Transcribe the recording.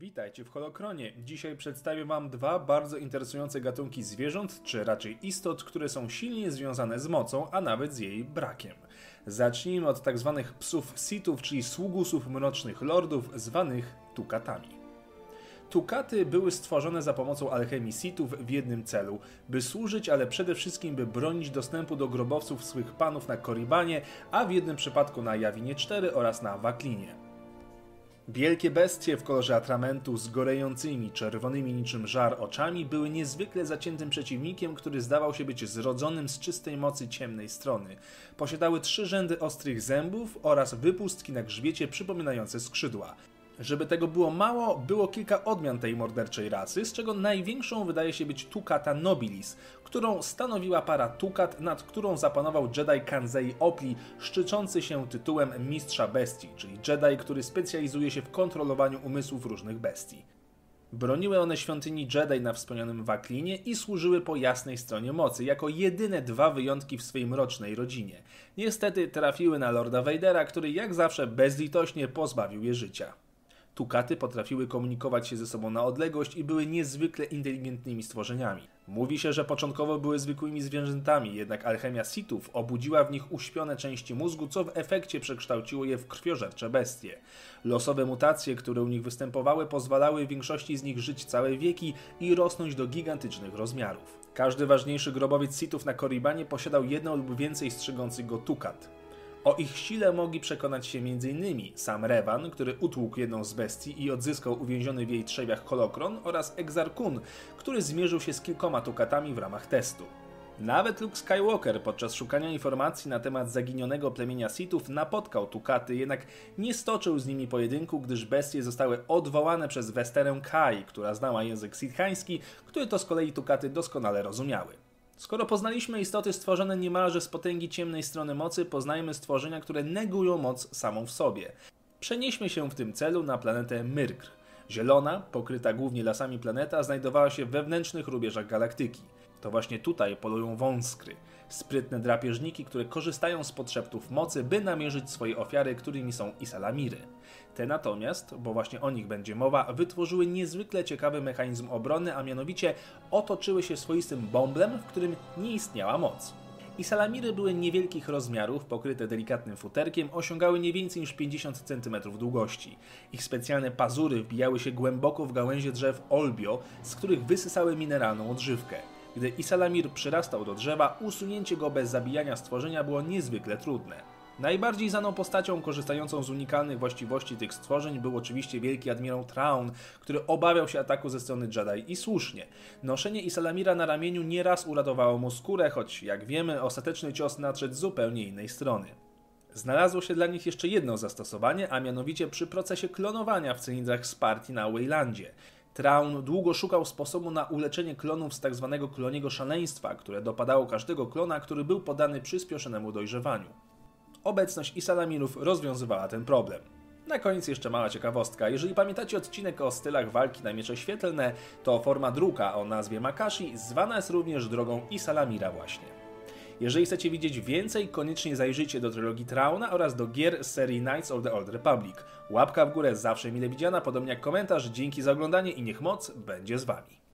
Witajcie w Holokronie. Dzisiaj przedstawię Wam dwa bardzo interesujące gatunki zwierząt, czy raczej istot, które są silnie związane z mocą, a nawet z jej brakiem. Zacznijmy od tzw. Tak psów sitów, czyli sługusów mrocznych lordów, zwanych tukatami. Tukaty były stworzone za pomocą alchemii sitów w jednym celu, by służyć, ale przede wszystkim by bronić dostępu do grobowców swych panów na Koribanie, a w jednym przypadku na Jawinie 4 oraz na Waklinie. Wielkie bestie w kolorze atramentu z gorejącymi, czerwonymi niczym żar oczami były niezwykle zaciętym przeciwnikiem, który zdawał się być zrodzonym z czystej mocy ciemnej strony. Posiadały trzy rzędy ostrych zębów oraz wypustki na grzbiecie przypominające skrzydła. Żeby tego było mało, było kilka odmian tej morderczej rasy, z czego największą wydaje się być Tukata nobilis, którą stanowiła para Tukat, nad którą zapanował Jedi Kanzei Opli, szczyczący się tytułem Mistrza Bestii, czyli Jedi, który specjalizuje się w kontrolowaniu umysłów różnych bestii. Broniły one świątyni Jedi na wspomnianym Waklinie i służyły po jasnej stronie mocy, jako jedyne dwa wyjątki w swojej mrocznej rodzinie. Niestety trafiły na Lorda Vadera, który jak zawsze bezlitośnie pozbawił je życia. Tukaty potrafiły komunikować się ze sobą na odległość i były niezwykle inteligentnymi stworzeniami. Mówi się, że początkowo były zwykłymi zwierzętami, jednak alchemia sitów obudziła w nich uśpione części mózgu, co w efekcie przekształciło je w krwiożercze bestie. Losowe mutacje, które u nich występowały, pozwalały większości z nich żyć całe wieki i rosnąć do gigantycznych rozmiarów. Każdy ważniejszy grobowiec sitów na Koribanie posiadał jedną lub więcej strzegących go tukat. O ich sile mogli przekonać się m.in. sam Revan, który utłukł jedną z bestii i odzyskał uwięziony w jej trzewiach holokron, oraz Exar-Kun, który zmierzył się z kilkoma tukatami w ramach testu. Nawet Luke Skywalker podczas szukania informacji na temat zaginionego plemienia Sithów napotkał Tukaty, jednak nie stoczył z nimi pojedynku, gdyż bestie zostały odwołane przez Westerę Kai, która znała język sithański, który to z kolei Tukaty doskonale rozumiały. Skoro poznaliśmy istoty stworzone niemalże z potęgi ciemnej strony mocy, poznajmy stworzenia, które negują moc samą w sobie. Przenieśmy się w tym celu na planetę Myrkr. Zielona, pokryta głównie lasami planeta, znajdowała się w wewnętrznych rubieżach galaktyki. To właśnie tutaj polują wąskry, sprytne drapieżniki, które korzystają z podszeptów mocy, by namierzyć swoje ofiary, którymi są Isalamiry. Te natomiast, bo właśnie o nich będzie mowa, wytworzyły niezwykle ciekawy mechanizm obrony, a mianowicie otoczyły się swoistym bąblem, w którym nie istniała moc. I salamiry były niewielkich rozmiarów, pokryte delikatnym futerkiem, osiągały nie więcej niż 50 cm długości. Ich specjalne pazury wbijały się głęboko w gałęzie drzew olbio, z których wysysały mineralną odżywkę. Gdy Isalamir przyrastał do drzewa, usunięcie go bez zabijania stworzenia było niezwykle trudne. Najbardziej znaną postacią korzystającą z unikalnych właściwości tych stworzeń był oczywiście wielki admirał Traun, który obawiał się ataku ze strony Jedi i słusznie. Noszenie Isalamira na ramieniu nieraz uratowało mu skórę, choć jak wiemy ostateczny cios nadszedł z zupełnie innej strony. Znalazło się dla nich jeszcze jedno zastosowanie, a mianowicie przy procesie klonowania w cylindrach Sparti na Waylandzie. Traun długo szukał sposobu na uleczenie klonów z tzw. Tak kloniego szaleństwa, które dopadało każdego klona, który był podany przyspieszonemu dojrzewaniu. Obecność Isalamirów rozwiązywała ten problem. Na koniec jeszcze mała ciekawostka. Jeżeli pamiętacie odcinek o stylach walki na miecze świetlne, to forma druka o nazwie Makashi zwana jest również drogą Isalamira właśnie. Jeżeli chcecie widzieć więcej, koniecznie zajrzyjcie do trylogii Trauna oraz do gier z serii Knights of the Old Republic. Łapka w górę zawsze mile widziana, podobnie jak komentarz. Dzięki za oglądanie i niech moc będzie z wami.